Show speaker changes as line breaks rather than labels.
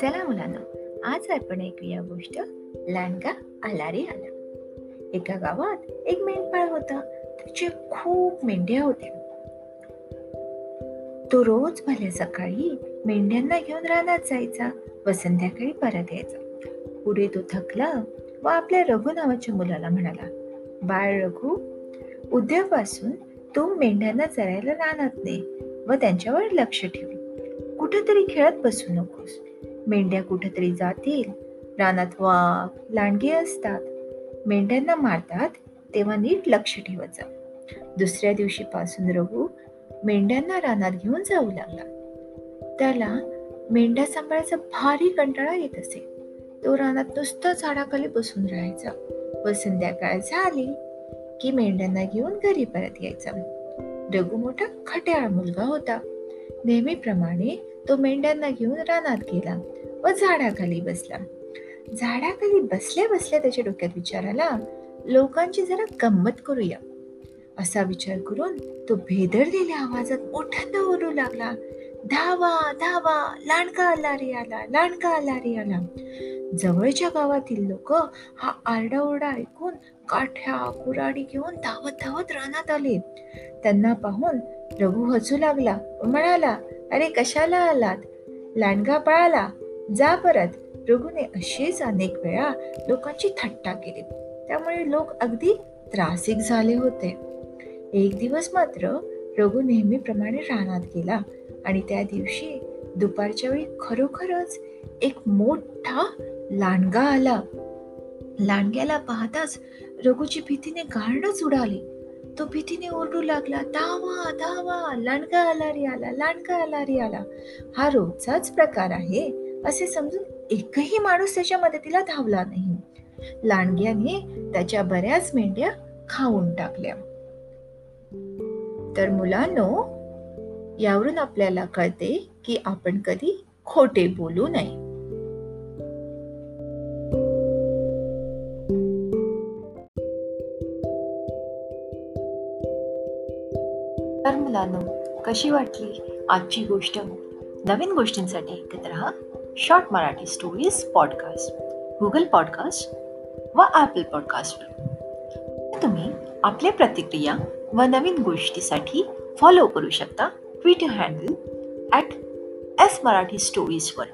चला मुलांना आज आपण ऐकूया गोष्ट लांडगा आला रे आला एका गावात एक मेंढपाळ होता. त्याचे खूप मेंढ्या होत्या तो रोज भल्या सकाळी मेंढ्यांना घेऊन रानात जायचा व संध्याकाळी परत यायचा. पुढे तो थकला व आपल्या रघु नावाच्या मुलाला म्हणाला बाळ रघु उद्यापासून तू मेंढ्यांना चरायला रानात ने व त्यांच्यावर लक्ष ठेव. कुठेतरी खेळत बसू नकोस. मेंढ्या कुठेतरी जातील. रानात वाघ लांडगे असतात. मेंढ्यांना मारतात तेव्हा नीट लक्ष ठेवत जा दुसऱ्या दिवशीपासून रघु मेंढ्यांना रानात घेऊन जाऊ लागला. त्याला मेंढ्या सांभाळायचा भारी कंटाळा येत असे. तो रानात नुसतं झाडाखाली बसून राहायचा. व संध्याकाळ झाली की मेंढ्यांना घेऊन घरी परत यायचा. रघु मोठा खट्याळ मुलगा होता. नेहमीप्रमाणे तो मेंढ्यांना घेऊन रानात गेला व झाडाखाली बसला. झाडाखाली बसल्या बसल्या त्याच्या डोक्यात विचार आला लोकांची जरा गंमत करूया. असा विचार करून तो भेदरलेल्या आवाजात मोठ्यांदा ओरू लागला. धावा धावा लांडका आला रे आला लांडका आला रे आला. जवळच्या गावातील लोक हा आरडाओरडा ऐकून काठ्या कुराडी घेऊन धावत धावत रानात आले. त्यांना पाहून रघु हसू लागला. म्हणाला अरे कशाला आलात? लांडगा पळाला. जा परत. रघुने असेच अनेक वेळा लोकांची थट्टा केली. त्यामुळे लोक अगदी त्रासिक झाले होते. एक दिवस मात्र रघु नेहमीप्रमाणे रानात गेला आणि त्या दिवशी दुपारच्या वेळी खरोखरच एक मोठा लांडगा आला. लांडग्याला पाहताच रघुची भीतीने गारणच उडाली. तो भीतीने ओरडू लागला धावा धावा लांडगा आला रे आला लांडगा आला रे आला. हा रोजचाच प्रकार आहे असे समजून एकही माणूस त्याच्या मदतीला धावला नाही. लांडग्याने त्याच्या बऱ्याच मेंढ्या खाऊन टाकल्या. तर मुलांनो यावरून आपल्याला कळते की आपण कधी खोटे बोलू नये. तर मुलांनो कशी वाटली आजची गोष्ट? नवीन गोष्टींसाठी ऐकत राहा short Marathi stories podcast Google podcast व ॲपल पॉडकास्टवर तुम्ही आपल्या प्रतिक्रिया व नवीन गोष्टीसाठी फॉलो करू शकता Twitter handle at S Marathi स्टोरीजवर